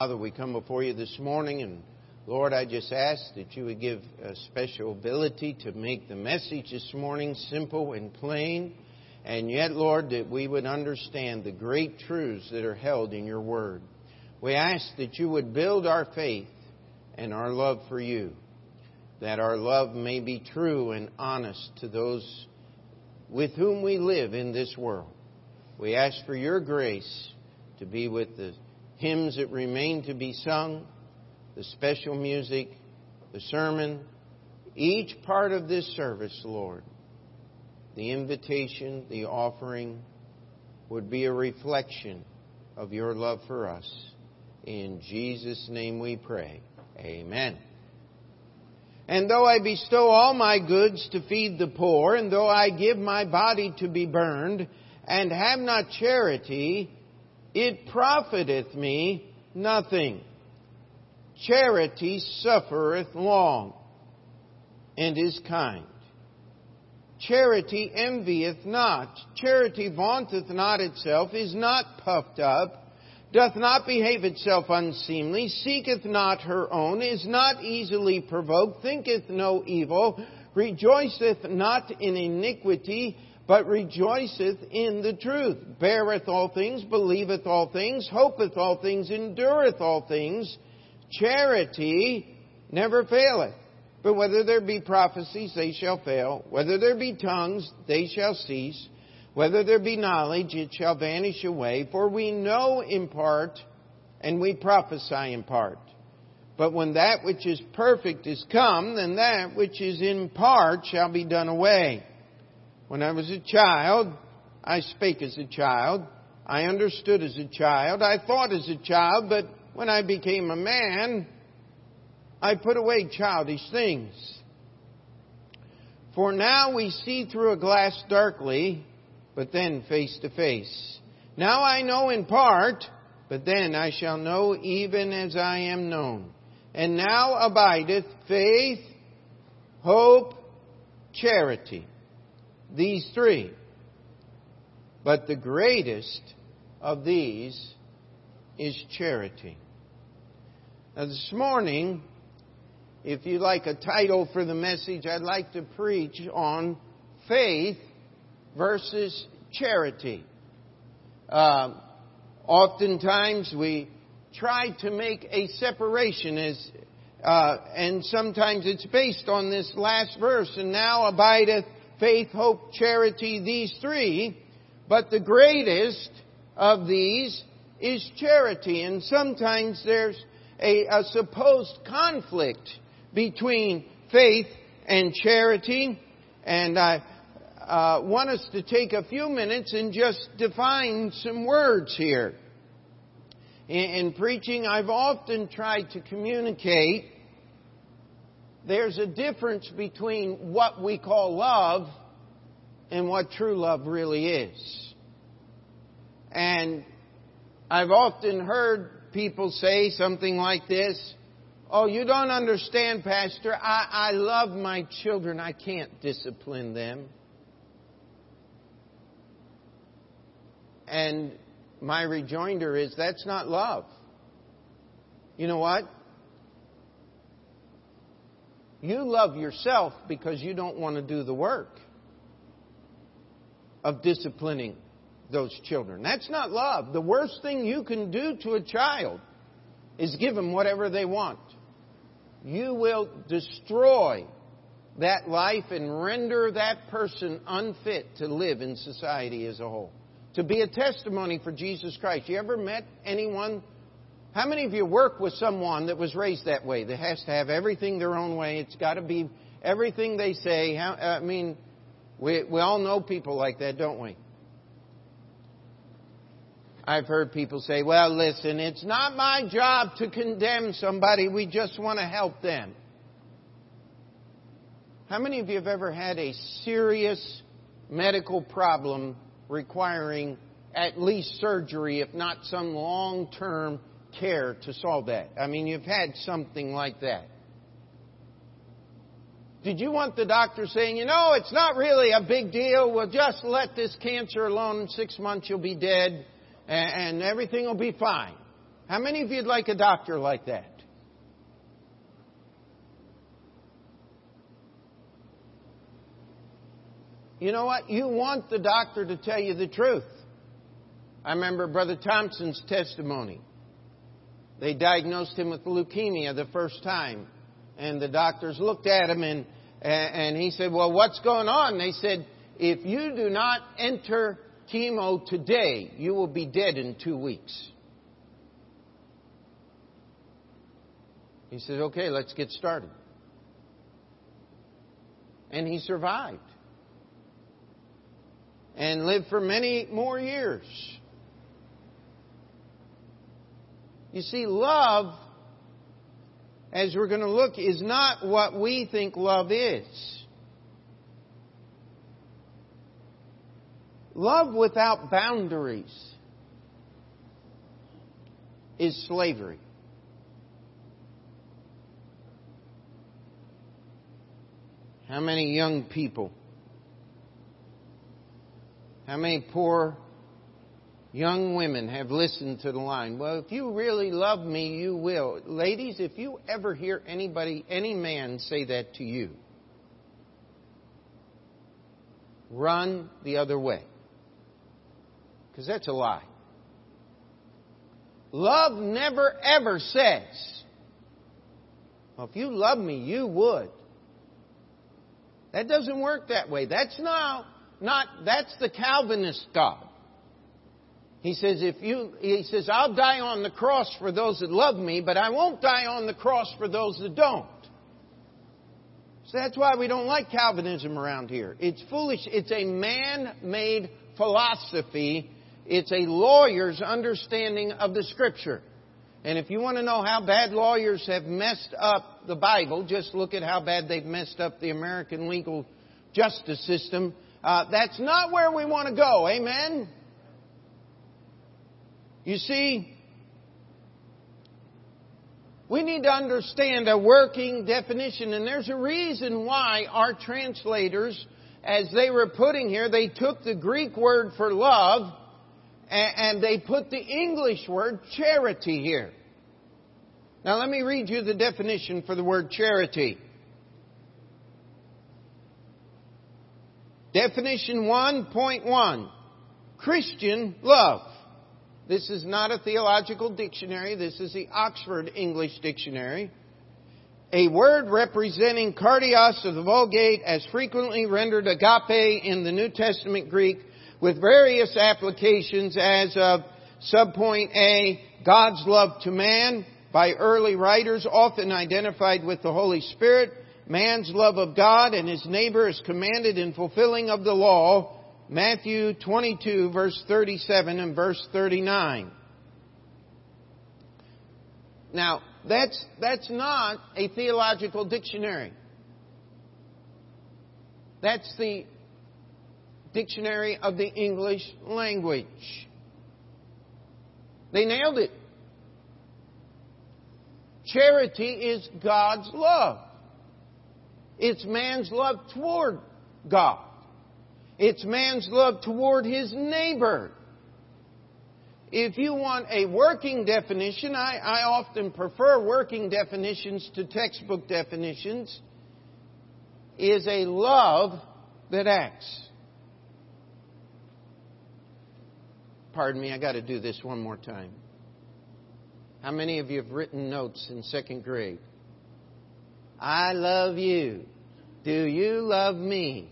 Father, we come before you this morning, and Lord, I just ask that you would give a special ability to make the message this morning simple and plain, and yet, Lord, that we would understand the great truths that are held in your word. We ask that you would build our faith and our love for you, that our love may be true and honest to those with whom we live in this world. We ask for your grace to be with the hymns that remain to be sung, the special music, the sermon, each part of this service, Lord, the invitation, the offering, would be a reflection of your love for us. In Jesus' name we pray. Amen. And though I bestow all my goods to feed the poor, and though I give my body to be burned, and have not charity, it profiteth me nothing. Charity suffereth long and is kind. Charity envieth not. Charity vaunteth not itself, is not puffed up, doth not behave itself unseemly, seeketh not her own, is not easily provoked, thinketh no evil, rejoiceth not in iniquity, but rejoiceth in the truth, beareth all things, believeth all things, hopeth all things, endureth all things. Charity never faileth. But whether there be prophecies, they shall fail. Whether there be tongues, they shall cease. Whether there be knowledge, it shall vanish away. For we know in part, and we prophesy in part. But when that which is perfect is come, then that which is in part shall be done away. When I was a child, I spake as a child. I understood as a child. I thought as a child, but when I became a man, I put away childish things. For now we see through a glass darkly, but then face to face. Now I know in part, but then I shall know even as I am known. And now abideth faith, hope, charity these three. But the greatest of these is charity. Now, this morning, if you like a title for the message, I'd like to preach on faith versus charity. Uh, oftentimes, we try to make a separation as uh, and sometimes it's based on this last verse, and now abideth faith, hope, charity, these three, but the greatest of these is charity. And sometimes there's a, a supposed conflict between faith and charity. And I uh, want us to take a few minutes and just define some words here. In, in preaching, I've often tried to communicate there's a difference between what we call love and what true love really is. And I've often heard people say something like this Oh, you don't understand, Pastor. I, I love my children. I can't discipline them. And my rejoinder is that's not love. You know what? You love yourself because you don't want to do the work of disciplining those children. That's not love. The worst thing you can do to a child is give them whatever they want. You will destroy that life and render that person unfit to live in society as a whole. To be a testimony for Jesus Christ. You ever met anyone how many of you work with someone that was raised that way, that has to have everything their own way? It's got to be everything they say. How, I mean, we, we all know people like that, don't we? I've heard people say, well, listen, it's not my job to condemn somebody, we just want to help them. How many of you have ever had a serious medical problem requiring at least surgery, if not some long term care to solve that. I mean, you've had something like that. Did you want the doctor saying, you know, it's not really a big deal. We'll just let this cancer alone. In six months, you'll be dead and, everything will be fine. How many of you'd like a doctor like that? You know what? You want the doctor to tell you the truth. I remember Brother Thompson's testimony. They diagnosed him with leukemia the first time. And the doctors looked at him and, and he said, Well, what's going on? They said, If you do not enter chemo today, you will be dead in two weeks. He said, Okay, let's get started. And he survived and lived for many more years. You see, love, as we're going to look, is not what we think love is. Love without boundaries is slavery. How many young people, how many poor young women have listened to the line, well, if you really love me, you will. Ladies, if you ever hear anybody, any man say that to you, run the other way. Because that's a lie. Love never ever says, well, if you love me, you would. That doesn't work that way. That's not, not that's the Calvinist God. He says, if you, he says, I'll die on the cross for those that love me, but I won't die on the cross for those that don't. So that's why we don't like Calvinism around here. It's foolish. It's a man-made philosophy. It's a lawyer's understanding of the scripture. And if you want to know how bad lawyers have messed up the Bible, just look at how bad they've messed up the American legal justice system. Uh, that's not where we want to go. Amen? You see, we need to understand a working definition, and there's a reason why our translators, as they were putting here, they took the Greek word for love and they put the English word charity here. Now let me read you the definition for the word charity. Definition 1.1 Christian love. This is not a theological dictionary. This is the Oxford English Dictionary. A word representing caritas of the Vulgate as frequently rendered agape in the New Testament Greek with various applications as of subpoint A, God's love to man by early writers often identified with the Holy Spirit, man's love of God and his neighbor is commanded in fulfilling of the law, Matthew 22, verse 37 and verse 39. Now, that's, that's not a theological dictionary. That's the dictionary of the English language. They nailed it. Charity is God's love. It's man's love toward God. It's man's love toward his neighbor. If you want a working definition, I, I often prefer working definitions to textbook definitions, is a love that acts. Pardon me, I got to do this one more time. How many of you have written notes in second grade? I love you. Do you love me?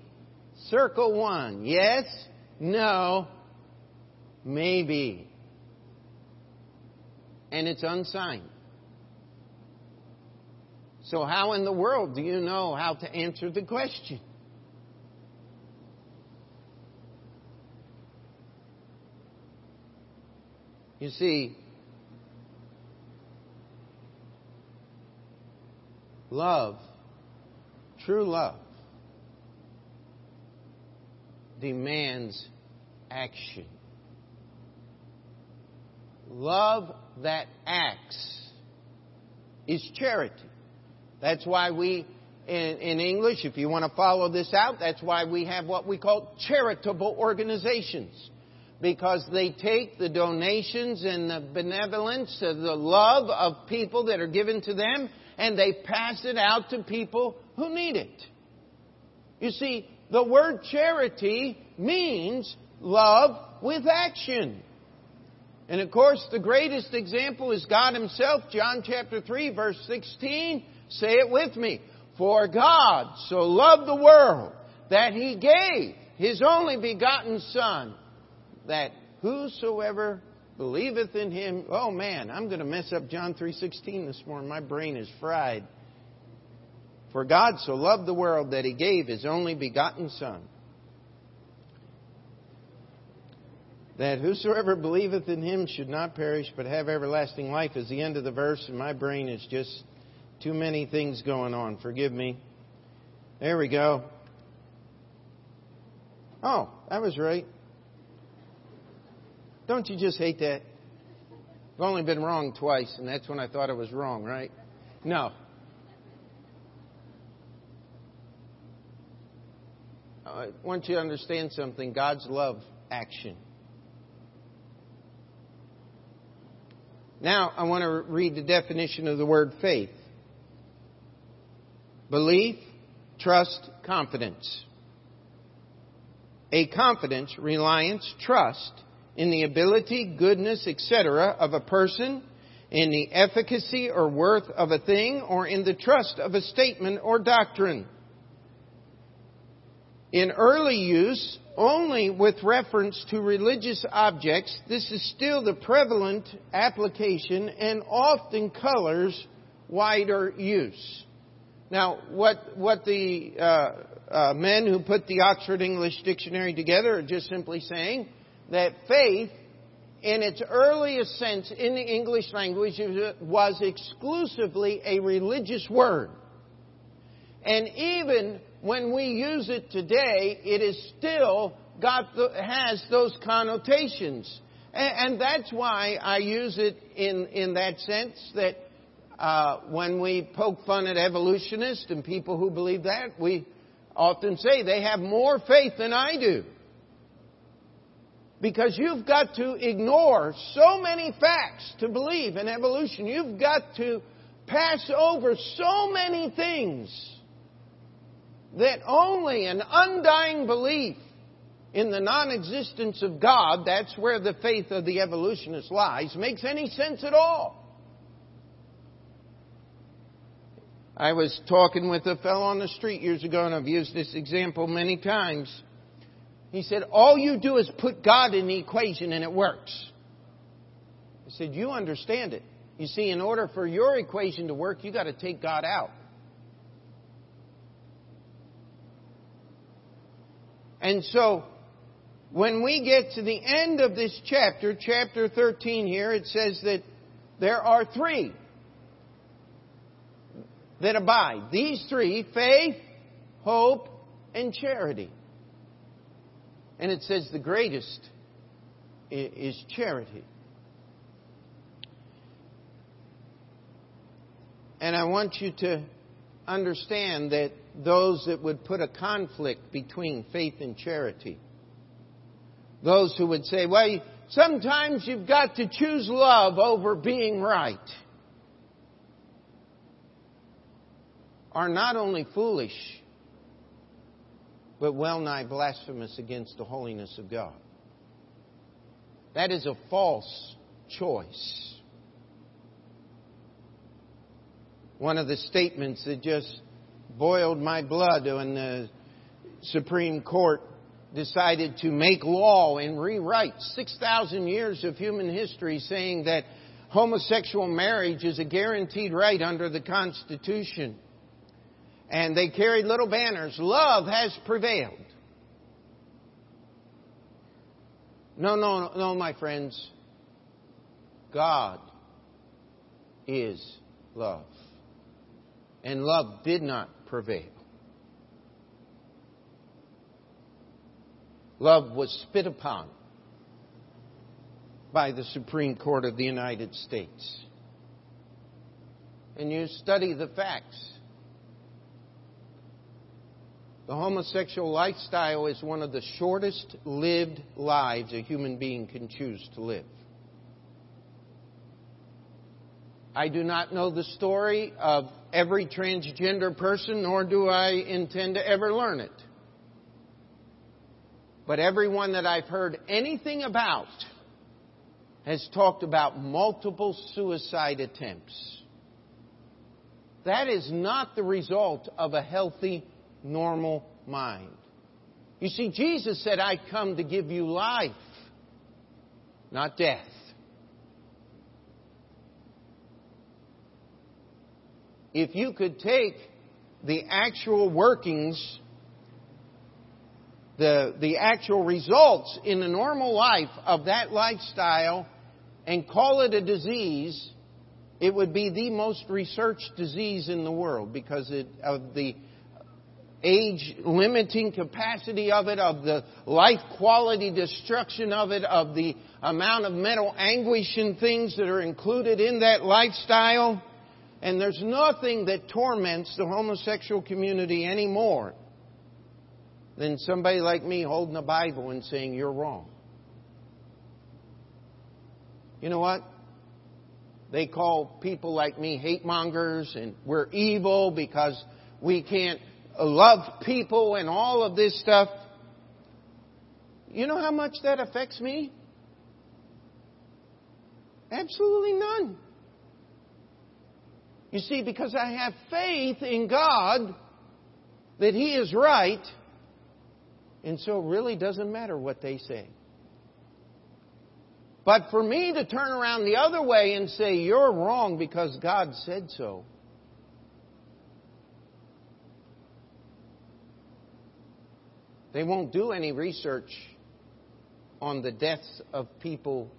Circle one. Yes? No? Maybe. And it's unsigned. So, how in the world do you know how to answer the question? You see, love, true love, demands action. Love that acts is charity. That's why we, in, in, English, if you want to follow this out, that's why we have what we call charitable organizations. because they take the donations and the benevolence of the love of people that are given to them and they pass it out to people who need it. You see, the word charity means love with action. And of course, the greatest example is God Himself, John chapter 3, verse 16. Say it with me. For God so loved the world that He gave His only begotten Son, that whosoever believeth in Him, oh man, I'm going to mess up John 3.16 this morning. My brain is fried. For God so loved the world that He gave His only begotten Son, that whosoever believeth in him should not perish but have everlasting life is the end of the verse, and my brain is just too many things going on. Forgive me. There we go. Oh, that was right. Don't you just hate that? I've only been wrong twice, and that's when I thought I was wrong, right? No. I want you to understand something God's love action. Now, I want to read the definition of the word faith belief, trust, confidence. A confidence, reliance, trust in the ability, goodness, etc. of a person, in the efficacy or worth of a thing, or in the trust of a statement or doctrine. In early use, only with reference to religious objects, this is still the prevalent application and often colors wider use. Now, what, what the uh, uh, men who put the Oxford English Dictionary together are just simply saying that faith, in its earliest sense in the English language, was exclusively a religious word. And even when we use it today, it is still got the, has those connotations. And, and, that's why I use it in, in that sense that uh, when we poke fun at evolutionists and people who believe that, we often say they have more faith than I do. Because you've got to ignore so many facts to believe in evolution. You've got to pass over so many things that only an undying belief in the non existence of God, that's where the faith of the evolutionist lies, makes any sense at all. I was talking with a fellow on the street years ago, and I've used this example many times. He said, All you do is put God in the equation and it works. I said, You understand it. You see, in order for your equation to work, you've got to take God out. And so, when we get to the end of this chapter, chapter 13 here, it says that there are three that abide. These three faith, hope, and charity. And it says the greatest is charity. And I want you to understand that those that would put a conflict between faith and charity. Those who would say, well, sometimes you've got to choose love over being right. Are not only foolish, but well nigh blasphemous against the holiness of God. That is a false choice. One of the statements that just boiled my blood when the Supreme Court decided to make law and rewrite 6,000 years of human history saying that homosexual marriage is a guaranteed right under the Constitution. And they carried little banners, love has prevailed. No, no, no, my friends. God is love. And love did not prevail. Love was spit upon by the Supreme Court of the United States. And you study the facts. the homosexual lifestyle is one of the shortest lived lives a human being can choose to live. I do not know the story of every transgender person, nor do I intend to ever learn it. But everyone that I've heard anything about has talked about multiple suicide attempts. That is not the result of a healthy, normal mind. You see, Jesus said, I come to give you life, not death. If you could take the actual workings the, the actual results in the normal life of that lifestyle and call it a disease, it would be the most researched disease in the world because it, of the age limiting capacity of it, of the life quality destruction of it, of the amount of mental anguish and things that are included in that lifestyle. And there's nothing that torments the homosexual community anymore than somebody like me holding a Bible and saying, You're wrong. You know what? They call people like me hate mongers and we're evil because we can't love people and all of this stuff. You know how much that affects me? Absolutely none. You see, because I have faith in God that He is right and so it really doesn't matter what they say. But for me to turn around the other way and say, you're wrong because God said so. They won't do any research on the deaths of people,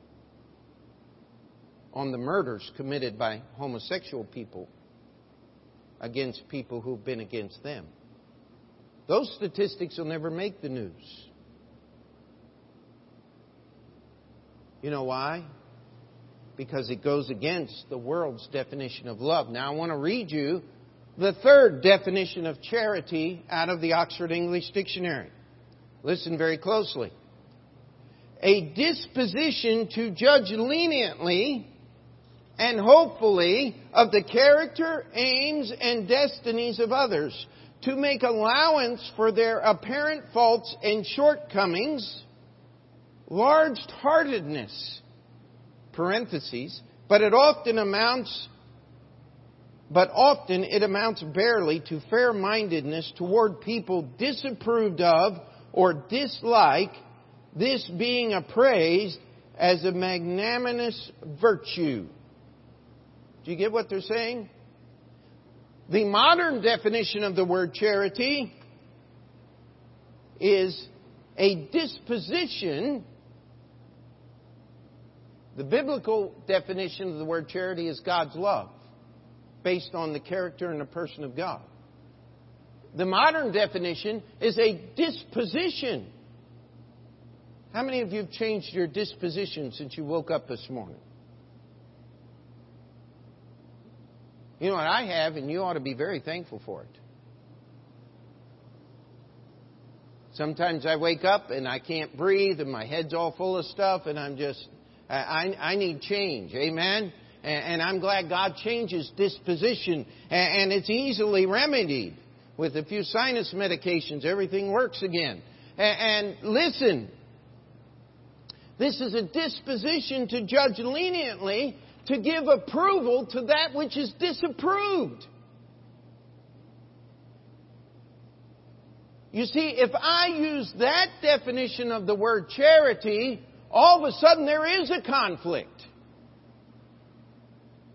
on the murders committed by homosexual people against people who've been against them. Those statistics will never make the news. You know why? Because it goes against the world's definition of love. Now, I want to read you the third definition of charity out of the Oxford English Dictionary. Listen very closely. A disposition to judge leniently and hopefully of the character, aims, and destinies of others to make allowance for their apparent faults and shortcomings, large heartedness, parentheses, but it often amounts but often it amounts barely to fair mindedness toward people disapproved of or dislike, this being appraised as a magnanimous virtue. Do you get what they're saying? The modern definition of the word charity is a disposition. The biblical definition of the word charity is God's love, based on the character and the person of God. The modern definition is a disposition. How many of you have changed your disposition since you woke up this morning? You know what I have, and you ought to be very thankful for it. Sometimes I wake up and I can't breathe, and my head's all full of stuff, and I'm just, I, I need change. Amen? And, I'm glad God changes disposition, and it's easily remedied. With a few sinus medications, everything works again. And listen, this is a disposition to judge leniently to give approval to that which is disapproved. You see, if I use that definition of the word charity, all of a sudden there is a conflict.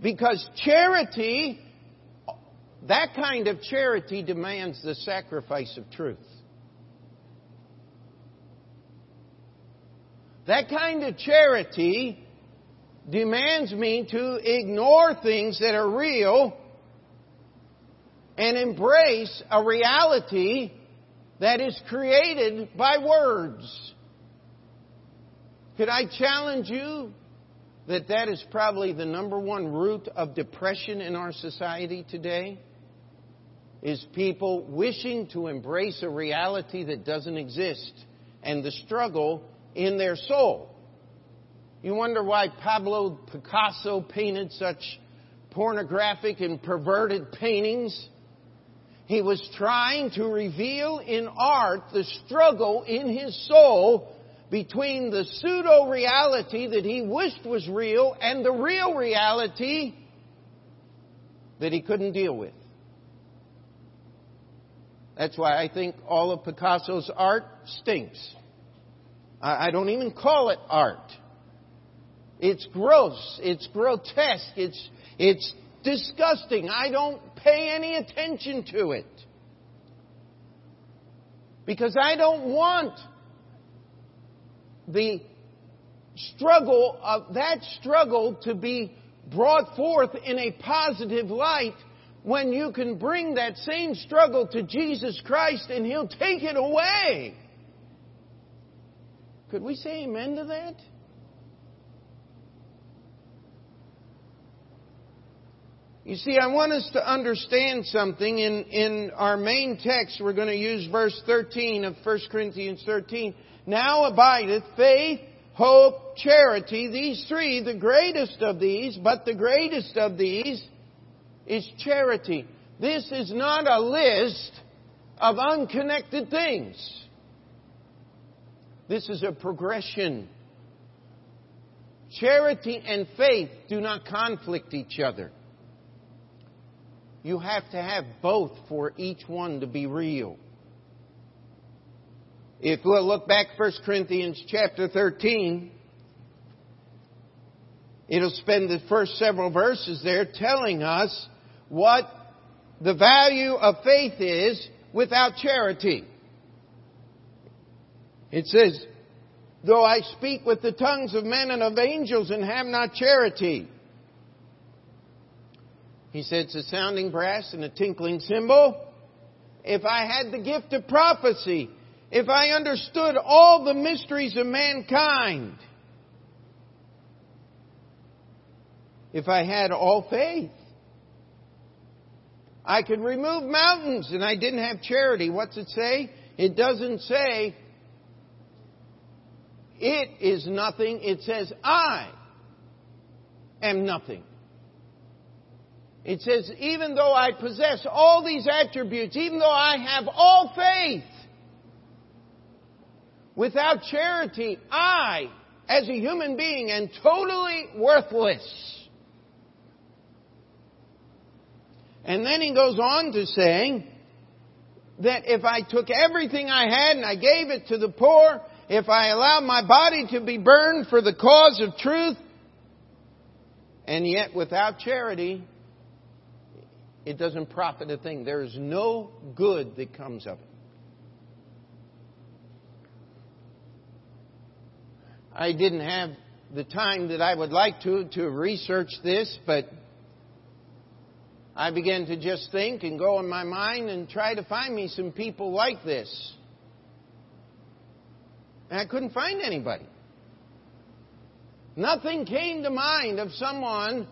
Because charity, that kind of charity demands the sacrifice of truth. That kind of charity demands me to ignore things that are real and embrace a reality that is created by words. Could I challenge you that that is probably the number one root of depression in our society today? is people wishing to embrace a reality that doesn't exist and the struggle in their soul. You wonder why Pablo Picasso painted such pornographic and perverted paintings? He was trying to reveal in art the struggle in his soul between the pseudo reality that he wished was real and the real reality that he couldn't deal with. That's why I think all of Picasso's art stinks. I don't even call it art. It's gross. It's grotesque. It's, it's disgusting. I don't pay any attention to it. Because I don't want the struggle of that struggle to be brought forth in a positive light when you can bring that same struggle to Jesus Christ and He'll take it away. Could we say amen to that? You see, I want us to understand something. In, in our main text, we're going to use verse 13 of 1 Corinthians 13. Now abideth faith, hope, charity, these three, the greatest of these, but the greatest of these is charity. This is not a list of unconnected things. This is a progression. Charity and faith do not conflict each other. You have to have both for each one to be real. If we'll look back 1 Corinthians chapter 13, it'll spend the first several verses there telling us what the value of faith is without charity. It says, though I speak with the tongues of men and of angels and have not charity, he said it's a sounding brass and a tinkling cymbal. If I had the gift of prophecy, if I understood all the mysteries of mankind, if I had all faith, I could remove mountains and I didn't have charity. What's it say? It doesn't say it is nothing. It says I am nothing. It says, even though I possess all these attributes, even though I have all faith, without charity, I, as a human being, am totally worthless. And then he goes on to saying that if I took everything I had and I gave it to the poor, if I allowed my body to be burned for the cause of truth, and yet without charity, it doesn't profit a thing. There is no good that comes of it. I didn't have the time that I would like to to research this, but I began to just think and go in my mind and try to find me some people like this. And I couldn't find anybody. Nothing came to mind of someone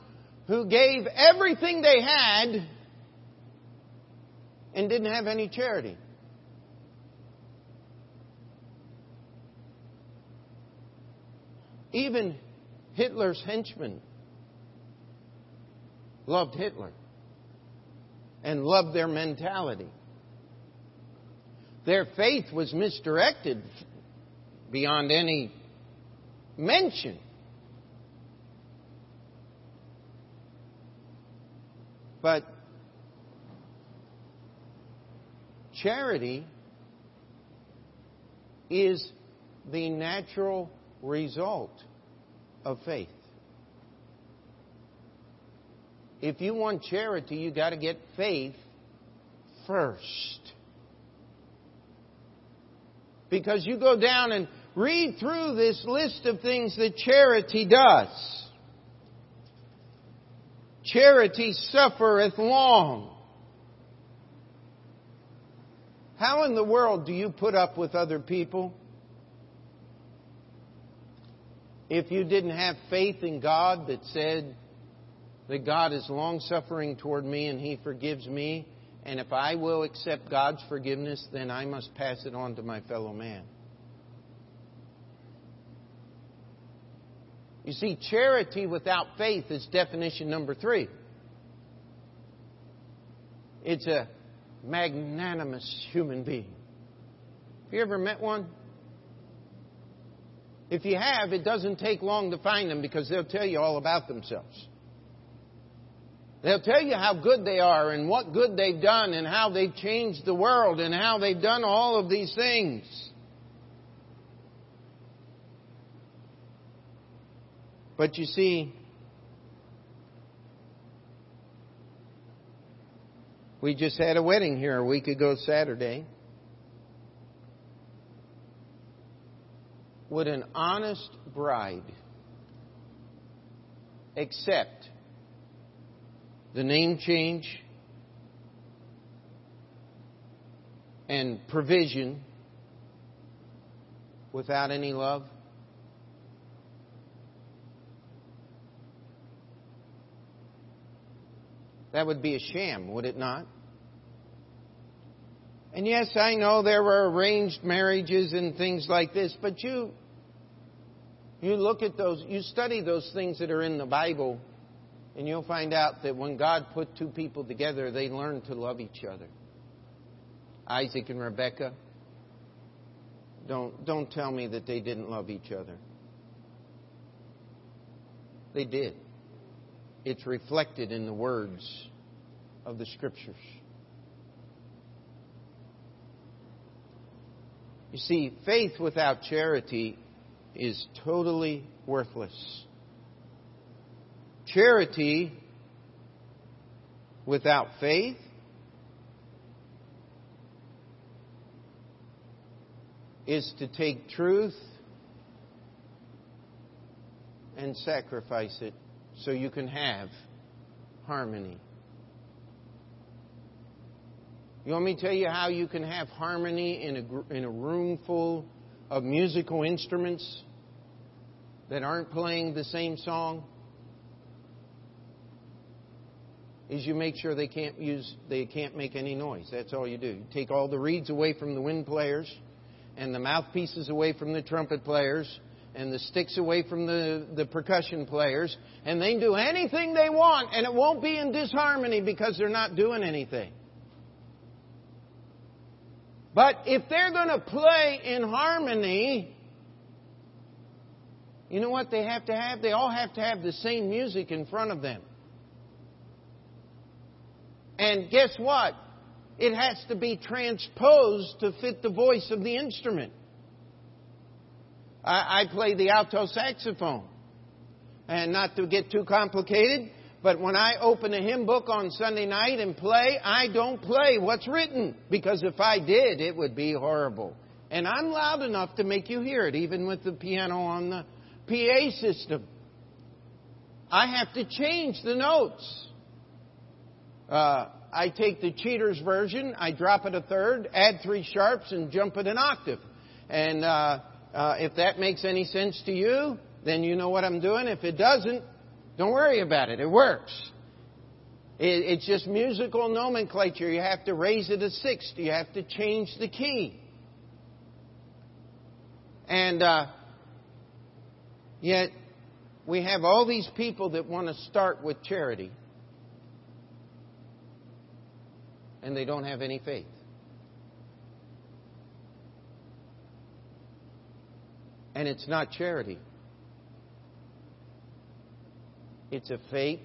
who gave everything they had and didn't have any charity. Even Hitler's henchmen loved Hitler and loved their mentality. Their faith was misdirected beyond any mention. But Charity is the natural result of faith. If you want charity, you got to get faith first. Because you go down and read through this list of things that charity does. Charity suffereth long. How in the world do you put up with other people if you didn't have faith in God that said that God is long suffering toward me and He forgives me And if I will accept God's forgiveness, then I must pass it on to my fellow man. You see, charity without faith is definition number three. It's a magnanimous human being. Have you ever met one? If you have, it doesn't take long to find them because they'll tell you all about themselves. They'll tell you how good they are and what good they've done and how they've changed the world and how they've done all of these things. But you see, we just had a wedding here a week ago Saturday. Would an honest bride accept the name change and provision without any love? That would be a sham, would it not? And yes, I know there were arranged marriages and things like this, but you you look at those, you study those things that are in the Bible, and you'll find out that when God put two people together, they learned to love each other. Isaac and Rebekah. Don't, don't tell me that they didn't love each other. They did. It's reflected in the words of the Scriptures. You see, faith without charity is totally worthless. Charity without faith is to take truth and sacrifice it so you can have harmony. You want me to tell you how you can have harmony in a, in a room full of musical instruments that aren't playing the same song? Is you make sure they can't use they can't make any noise. That's all you do. You take all the reeds away from the wind players and the mouthpieces away from the trumpet players and the sticks away from the, the percussion players, and they can do anything they want, and it won't be in disharmony because they're not doing anything. But if they're going to play in harmony, you know what they have to have? They all have to have the same music in front of them. And guess what? It has to be transposed to fit the voice of the instrument. I, I play the alto saxophone. And not to get too complicated, but when I open a hymn book on Sunday night and play, I don't play what's written. Because if I did, it would be horrible. And I'm loud enough to make you hear it, even with the piano on the PA system. I have to change the notes. Uh, I take the cheater's version, I drop it a third, add three sharps, and jump it an octave. And uh, uh, if that makes any sense to you, then you know what I'm doing. If it doesn't, don't worry about it. It works. It, it's just musical nomenclature. You have to raise it a sixth. You have to change the key. And uh, yet, we have all these people that want to start with charity, and they don't have any faith. And it's not charity. It's a fake,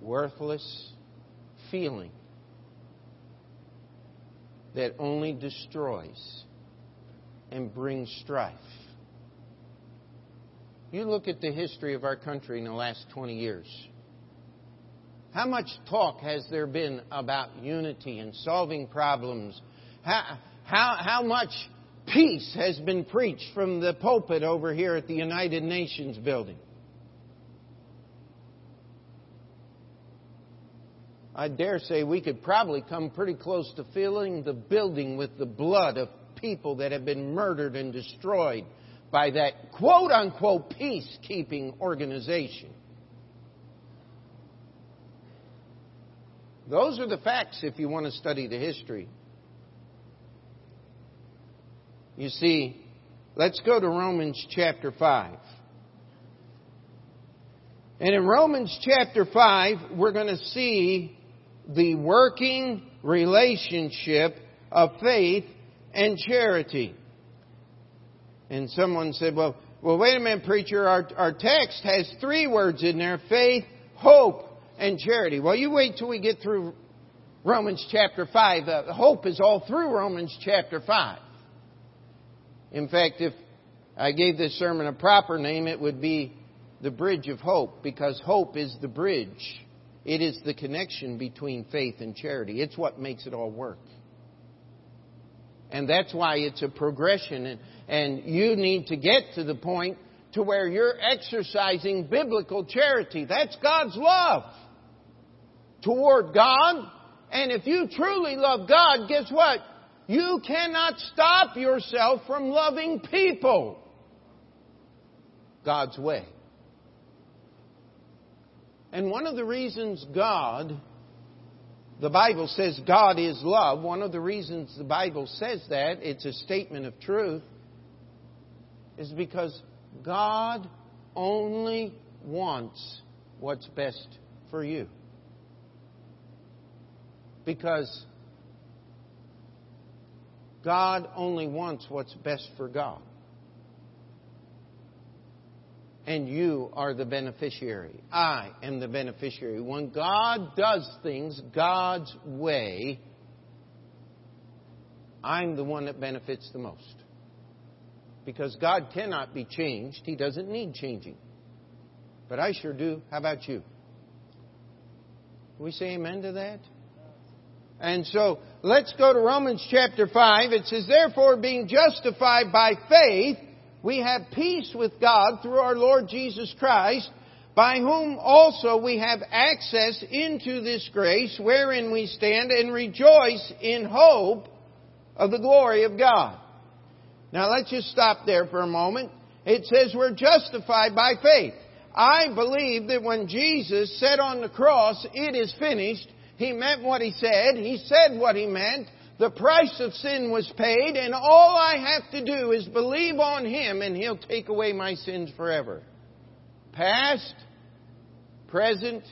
worthless feeling that only destroys and brings strife. You look at the history of our country in the last 20 years. How much talk has there been about unity and solving problems? How, how, how much peace has been preached from the pulpit over here at the United Nations building? I dare say we could probably come pretty close to filling the building with the blood of people that have been murdered and destroyed by that quote unquote peacekeeping organization. Those are the facts if you want to study the history. You see, let's go to Romans chapter 5. And in Romans chapter 5, we're going to see the working relationship of faith and charity. And someone said, well, well, wait a minute, preacher. Our, our text has three words in there faith, hope, and charity. Well, you wait till we get through Romans chapter 5. Uh, hope is all through Romans chapter 5. In fact, if I gave this sermon a proper name, it would be the bridge of hope, because hope is the bridge. It is the connection between faith and charity. It's what makes it all work. And that's why it's a progression. And, and you need to get to the point to where you're exercising biblical charity. That's God's love toward God. And if you truly love God, guess what? You cannot stop yourself from loving people God's way. And one of the reasons God the Bible says God is love. One of the reasons the Bible says that, it's a statement of truth, is because God only wants what's best for you. Because God only wants what's best for God and you are the beneficiary. I am the beneficiary. When God does things God's way, I'm the one that benefits the most. Because God cannot be changed, He doesn't need changing. But I sure do. How about you? We say amen to that? And so, let's go to Romans chapter 5. It says, Therefore, being justified by faith, we have peace with God through our Lord Jesus Christ, by whom also we have access into this grace wherein we stand and rejoice in hope of the glory of God. Now let's just stop there for a moment. It says we're justified by faith. I believe that when Jesus said on the cross, it is finished, He meant what He said, He said what He meant, the price of sin was paid, and all I have to do is believe on Him, and He'll take away my sins forever. Past, present,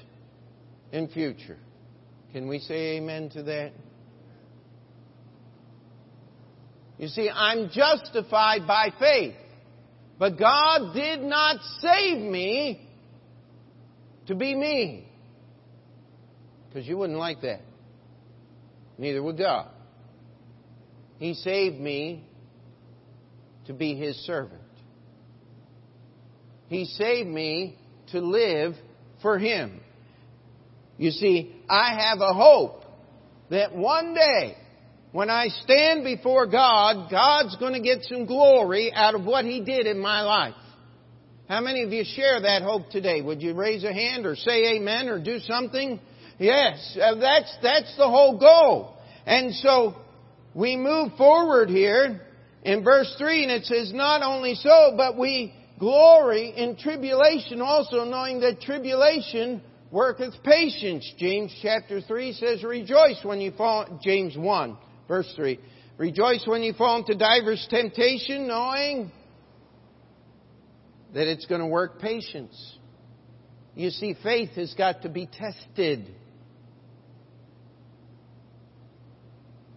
and future. Can we say amen to that? You see, I'm justified by faith. But God did not save me to be me. Because you wouldn't like that. Neither would God. He saved me to be His servant. He saved me to live for Him. You see, I have a hope that one day, when I stand before God, God's going to get some glory out of what He did in my life. How many of you share that hope today? Would you raise a hand or say amen or do something? Yes, uh, that's, that's the whole goal. And so, we move forward here in verse 3 and it says, Not only so, but we glory in tribulation also, knowing that tribulation worketh patience. James chapter 3 says, Rejoice when you fall, James 1, verse 3. Rejoice when you fall into divers temptation, knowing that it's going to work patience. You see, faith has got to be tested.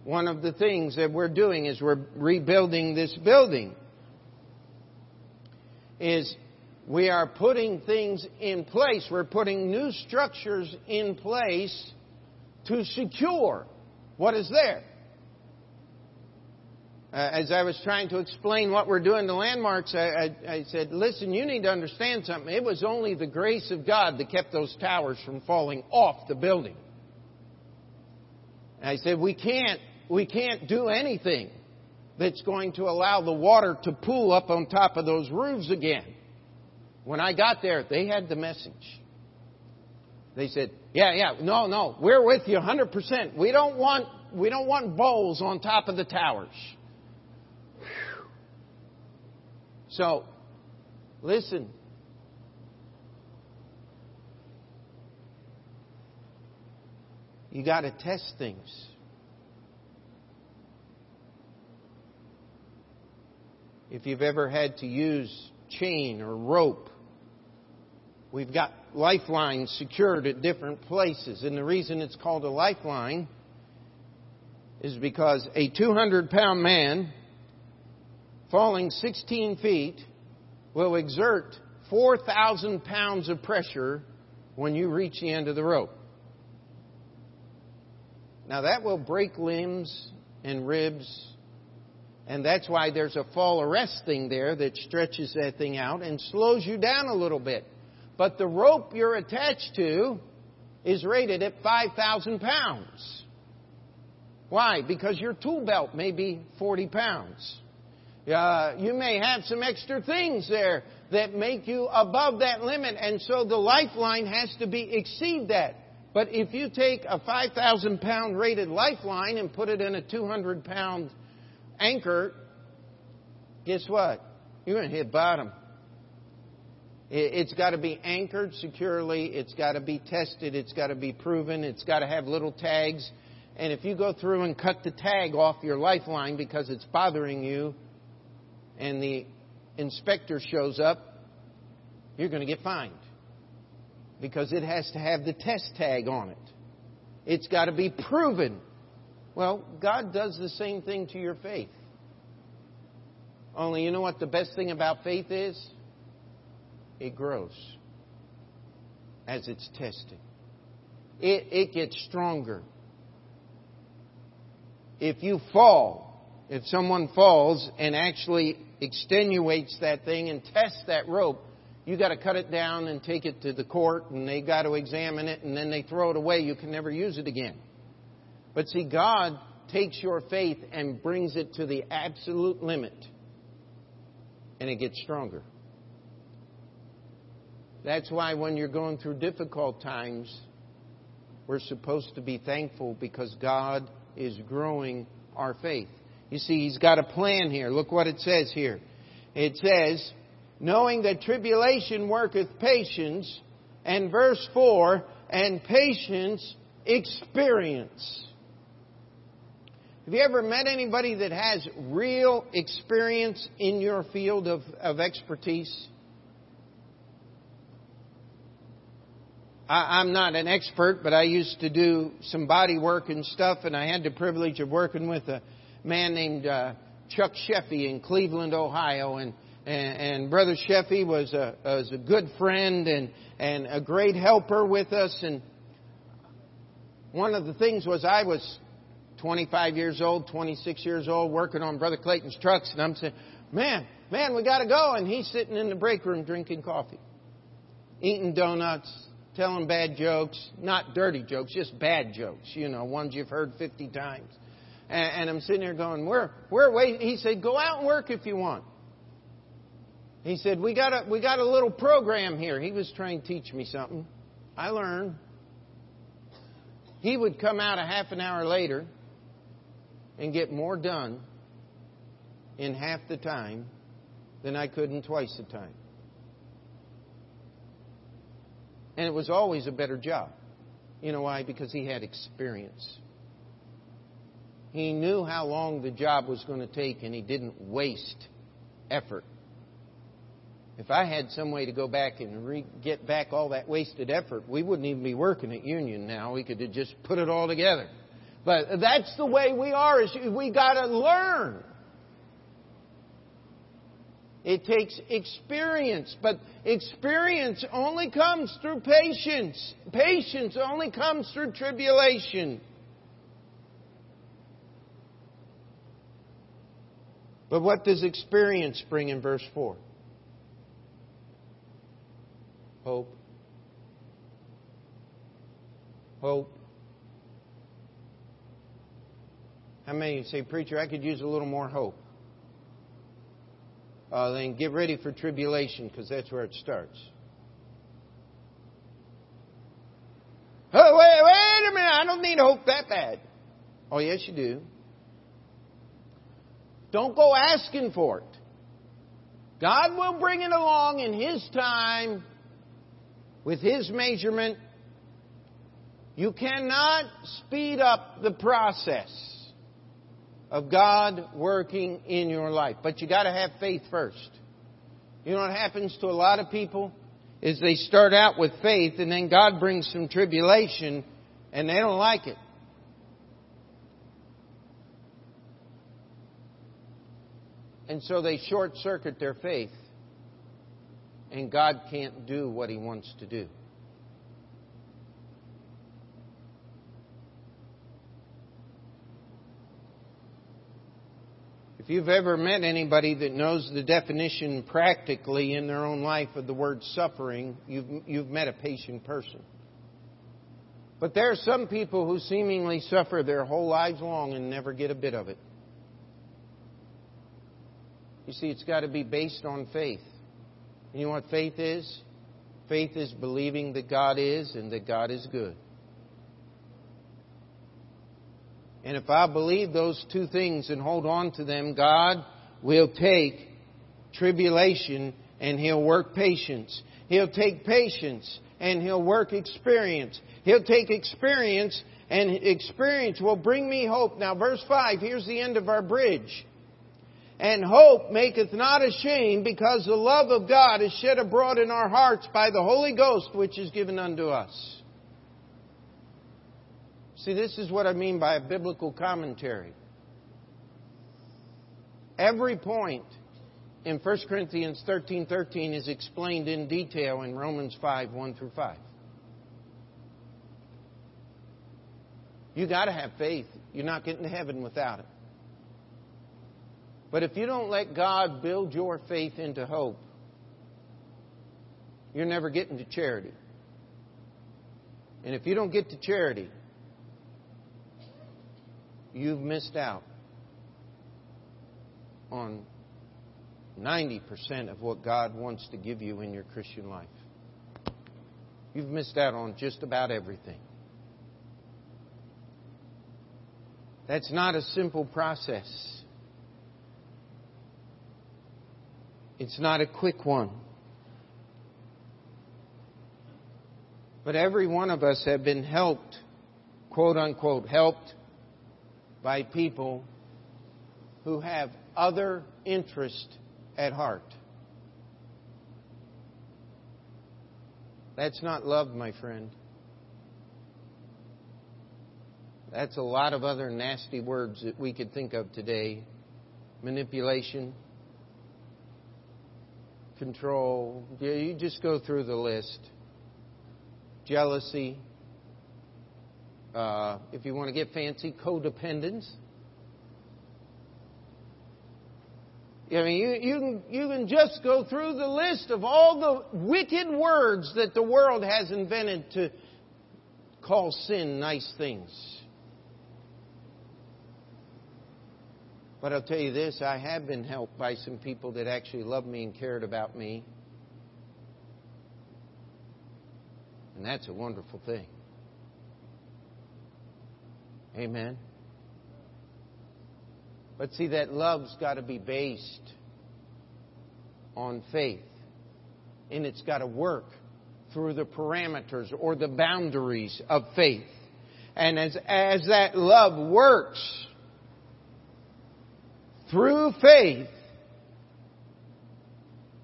One of the things that we're doing is we're rebuilding this building. Is we are putting things in place. We're putting new structures in place to secure what is there. Uh, as I was trying to explain what we're doing to landmarks, I, I, I said, listen, you need to understand something. It was only the grace of God that kept those towers from falling off the building. And I said, we can't we can't do anything that's going to allow the water to pool up on top of those roofs again. When I got there, they had the message. They said, "Yeah, yeah, no, no, we're with you 100%. We don't want we don't want bowls on top of the towers." So, listen, You got to test things. If you've ever had to use chain or rope, we've got lifelines secured at different places. And the reason it's called a lifeline is because a 200 pound man falling 16 feet will exert 4,000 pounds of pressure when you reach the end of the rope. Now that will break limbs and ribs, and that's why there's a fall arrest thing there that stretches that thing out and slows you down a little bit. But the rope you're attached to is rated at 5,000 pounds. Why? Because your tool belt may be 40 pounds. Uh, you may have some extra things there that make you above that limit, and so the lifeline has to be exceed that. But if you take a 5,000 pound rated lifeline and put it in a 200 pound anchor, guess what? You're going to hit bottom. It's got to be anchored securely. It's got to be tested. It's got to be proven. It's got to have little tags. And if you go through and cut the tag off your lifeline because it's bothering you, and the inspector shows up, you're going to get fined. Because it has to have the test tag on it. It's got to be proven. Well, God does the same thing to your faith. Only you know what the best thing about faith is? It grows as it's tested. It, it gets stronger. If you fall, if someone falls and actually extenuates that thing and tests that rope, you got to cut it down and take it to the court and they got to examine it and then they throw it away. You can never use it again. But see, God takes your faith and brings it to the absolute limit and it gets stronger. That's why when you're going through difficult times, we're supposed to be thankful because God is growing our faith. You see, he's got a plan here. Look what it says here. It says, knowing that tribulation worketh patience, and verse 4, and patience experience. Have you ever met anybody that has real experience in your field of, of expertise? I, am not an expert, but I used to do some body work and stuff, and I had the privilege of working with a man named uh, Chuck Sheffy in Cleveland, Ohio, and and, and Brother Sheffy was a was a good friend and and a great helper with us. And one of the things was I was 25 years old, 26 years old, working on Brother Clayton's trucks, and I'm saying, "Man, man, we got to go." And he's sitting in the break room drinking coffee, eating donuts, telling bad jokes, not dirty jokes, just bad jokes, you know, ones you've heard 50 times. And, and I'm sitting there going, we're, we're waiting. He said, go out and work if you want. He said, we got a, we got a little program here. He was trying to teach me something. I learned. He would come out a half an hour later and get more done in half the time than I could in twice the time. And it was always a better job. You know why? Because he had experience. He knew how long the job was going to take and he didn't waste effort. If I had some way to go back and re- get back all that wasted effort, we wouldn't even be working at Union now. We could have just put it all together. But that's the way we are. Is we got to learn. It takes experience, but experience only comes through patience. Patience only comes through tribulation. But what does experience bring in verse 4? Hope. Hope. How many say, Preacher, I could use a little more hope? uh, then get ready for tribulation because that's where it starts. Oh, wait, wait a minute. I don't need hope that bad. Oh, yes, you do. Don't go asking for it. God will bring it along in His time with His measurement. You cannot speed up the process of God working in your life, but you got to have faith first. You know what happens to a lot of people is they start out with faith and then God brings some tribulation and they don't like it. And so they short circuit their faith and God can't do what He wants to do. If you've ever met anybody that knows the definition practically in their own life of the word suffering, you've, you've met a patient person. But there are some people who seemingly suffer their whole lives long and never get a bit of it. You see, it's got to be based on faith. And you know what faith is? Faith is believing that God is and that God is good. And if I believe those two things and hold on to them, God will take tribulation and He'll work patience. He'll take patience and He'll work experience. He'll take experience and experience will bring me hope. Now, verse 5, here's the end of our bridge. And hope maketh not ashamed because the love of God is shed abroad in our hearts by the Holy Ghost which is given unto us. See, this is what I mean by a biblical commentary. Every point in 1 Corinthians 13:13 13 is explained in detail in Romans 5 1 through 5. You got to have faith. You're not getting to heaven without it. But if you don't let God build your faith into hope, you're never getting to charity. And if you don't get to charity, you've missed out on 90% of what God wants to give you in your Christian life. You've missed out on just about everything. That's not a simple process. It's not a quick one. But every one of us have been helped, quote unquote, helped by people who have other interest at heart. That's not love, my friend. That's a lot of other nasty words that we could think of today manipulation, control. You just go through the list. Jealousy, uh, if you want to get fancy, codependence. I mean, you, you, can, you can just go through the list of all the wicked words that the world has invented to call sin nice things. But I'll tell you this I have been helped by some people that actually loved me and cared about me. And that's a wonderful thing. Amen. But see, that love's got to be based on faith. And it's got to work through the parameters or the boundaries of faith. And as, as that love works through faith,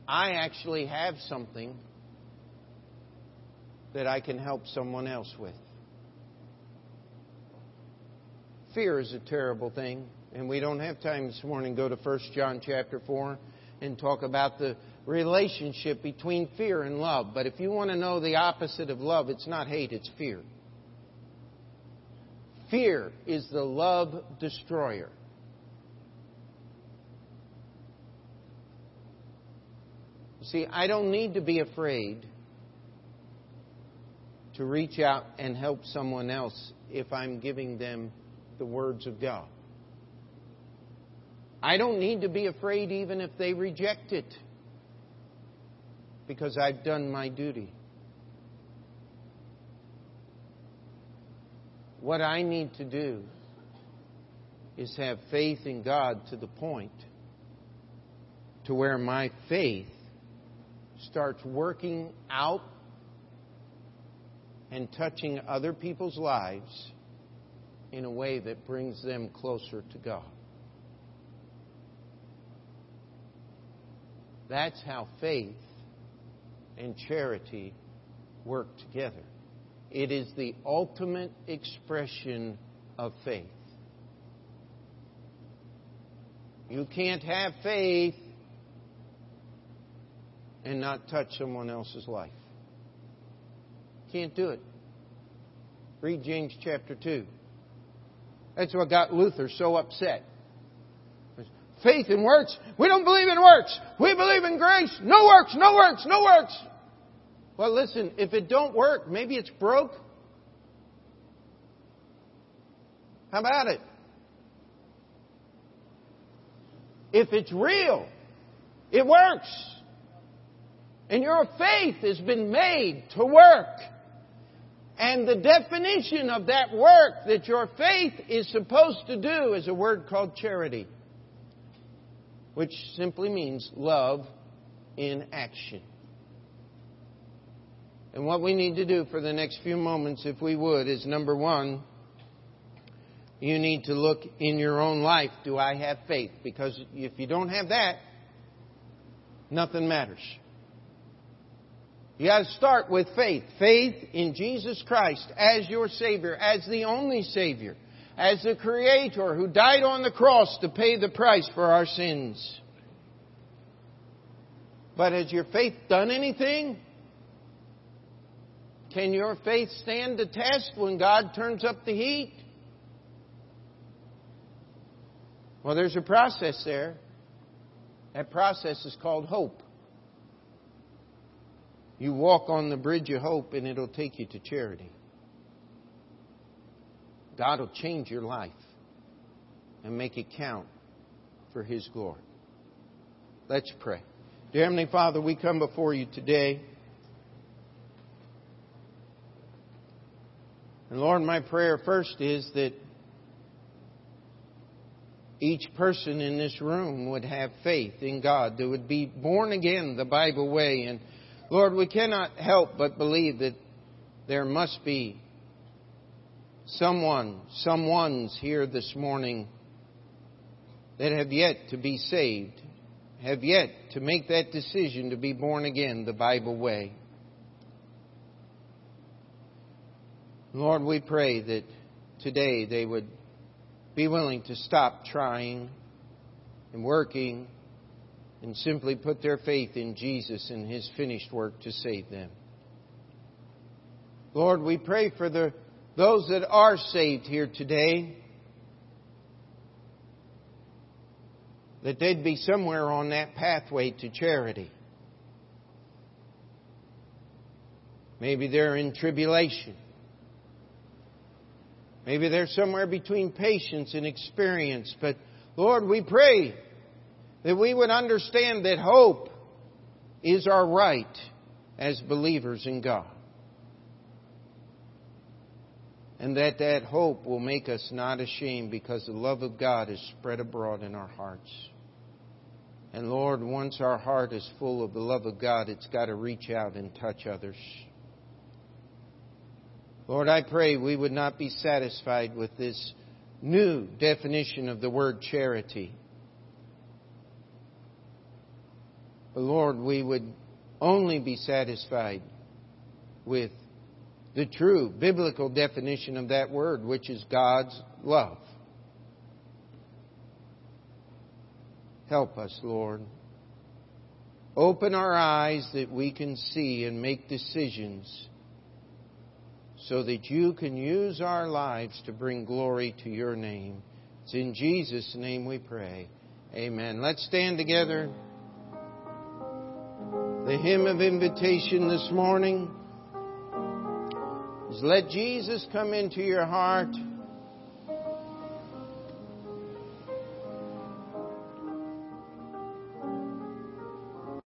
I actually have something that I can help someone else with. Fear is a terrible thing, and we don't have time this morning to go to 1 John chapter 4 and talk about the relationship between fear and love. But if you want to know the opposite of love, it's not hate, it's fear. Fear is the love destroyer. See, I don't need to be afraid to reach out and help someone else if I'm giving them the words of God. I don't need to be afraid even if they reject it because I've done my duty. What I need to do is have faith in God to the point to where my faith starts working out and touching other people's lives in a way that brings them closer to God. That's how faith and charity work together. It is the ultimate expression of faith. You can't have faith and not touch someone else's life. Can't do it. Read James chapter 2. That's what got Luther so upset. Faith and works. We don't believe in works. We believe in grace. No works, no works, no works. Well, listen, if it don't work, maybe it's broke. How about it? If it's real, it works. And your faith has been made to work. And the definition of that work that your faith is supposed to do is a word called charity, which simply means love in action. And what we need to do for the next few moments, if we would, is number one, you need to look in your own life do I have faith? Because if you don't have that, nothing matters. You got to start with faith. Faith in Jesus Christ as your Savior, as the only Savior, as the Creator who died on the cross to pay the price for our sins. But has your faith done anything? Can your faith stand the test when God turns up the heat? Well, there's a process there. That process is called hope. You walk on the bridge of hope and it'll take you to charity. God will change your life and make it count for His glory. Let's pray. Dear Heavenly Father, we come before you today. And Lord, my prayer first is that each person in this room would have faith in God, that would be born again the Bible way. And Lord, we cannot help but believe that there must be someone, someone's here this morning that have yet to be saved, have yet to make that decision to be born again the Bible way. Lord, we pray that today they would be willing to stop trying and working and simply put their faith in Jesus and His finished work to save them. Lord, we pray for the, those that are saved here today that they'd be somewhere on that pathway to charity. Maybe they're in tribulation. Maybe they're somewhere between patience and experience. But Lord, we pray that we would understand that hope is our right as believers in God. And that that hope will make us not ashamed because the love of God is spread abroad in our hearts. And Lord, once our heart is full of the love of God, it's got to reach out and touch others. Lord, I pray we would not be satisfied with this new definition of the word charity. But Lord, we would only be satisfied with the true biblical definition of that word, which is God's love. Help us, Lord. Open our eyes that we can see and make decisions so that you can use our lives to bring glory to your name. It's in Jesus' name we pray. Amen. Let's stand together. The hymn of invitation this morning is Let Jesus come into your heart.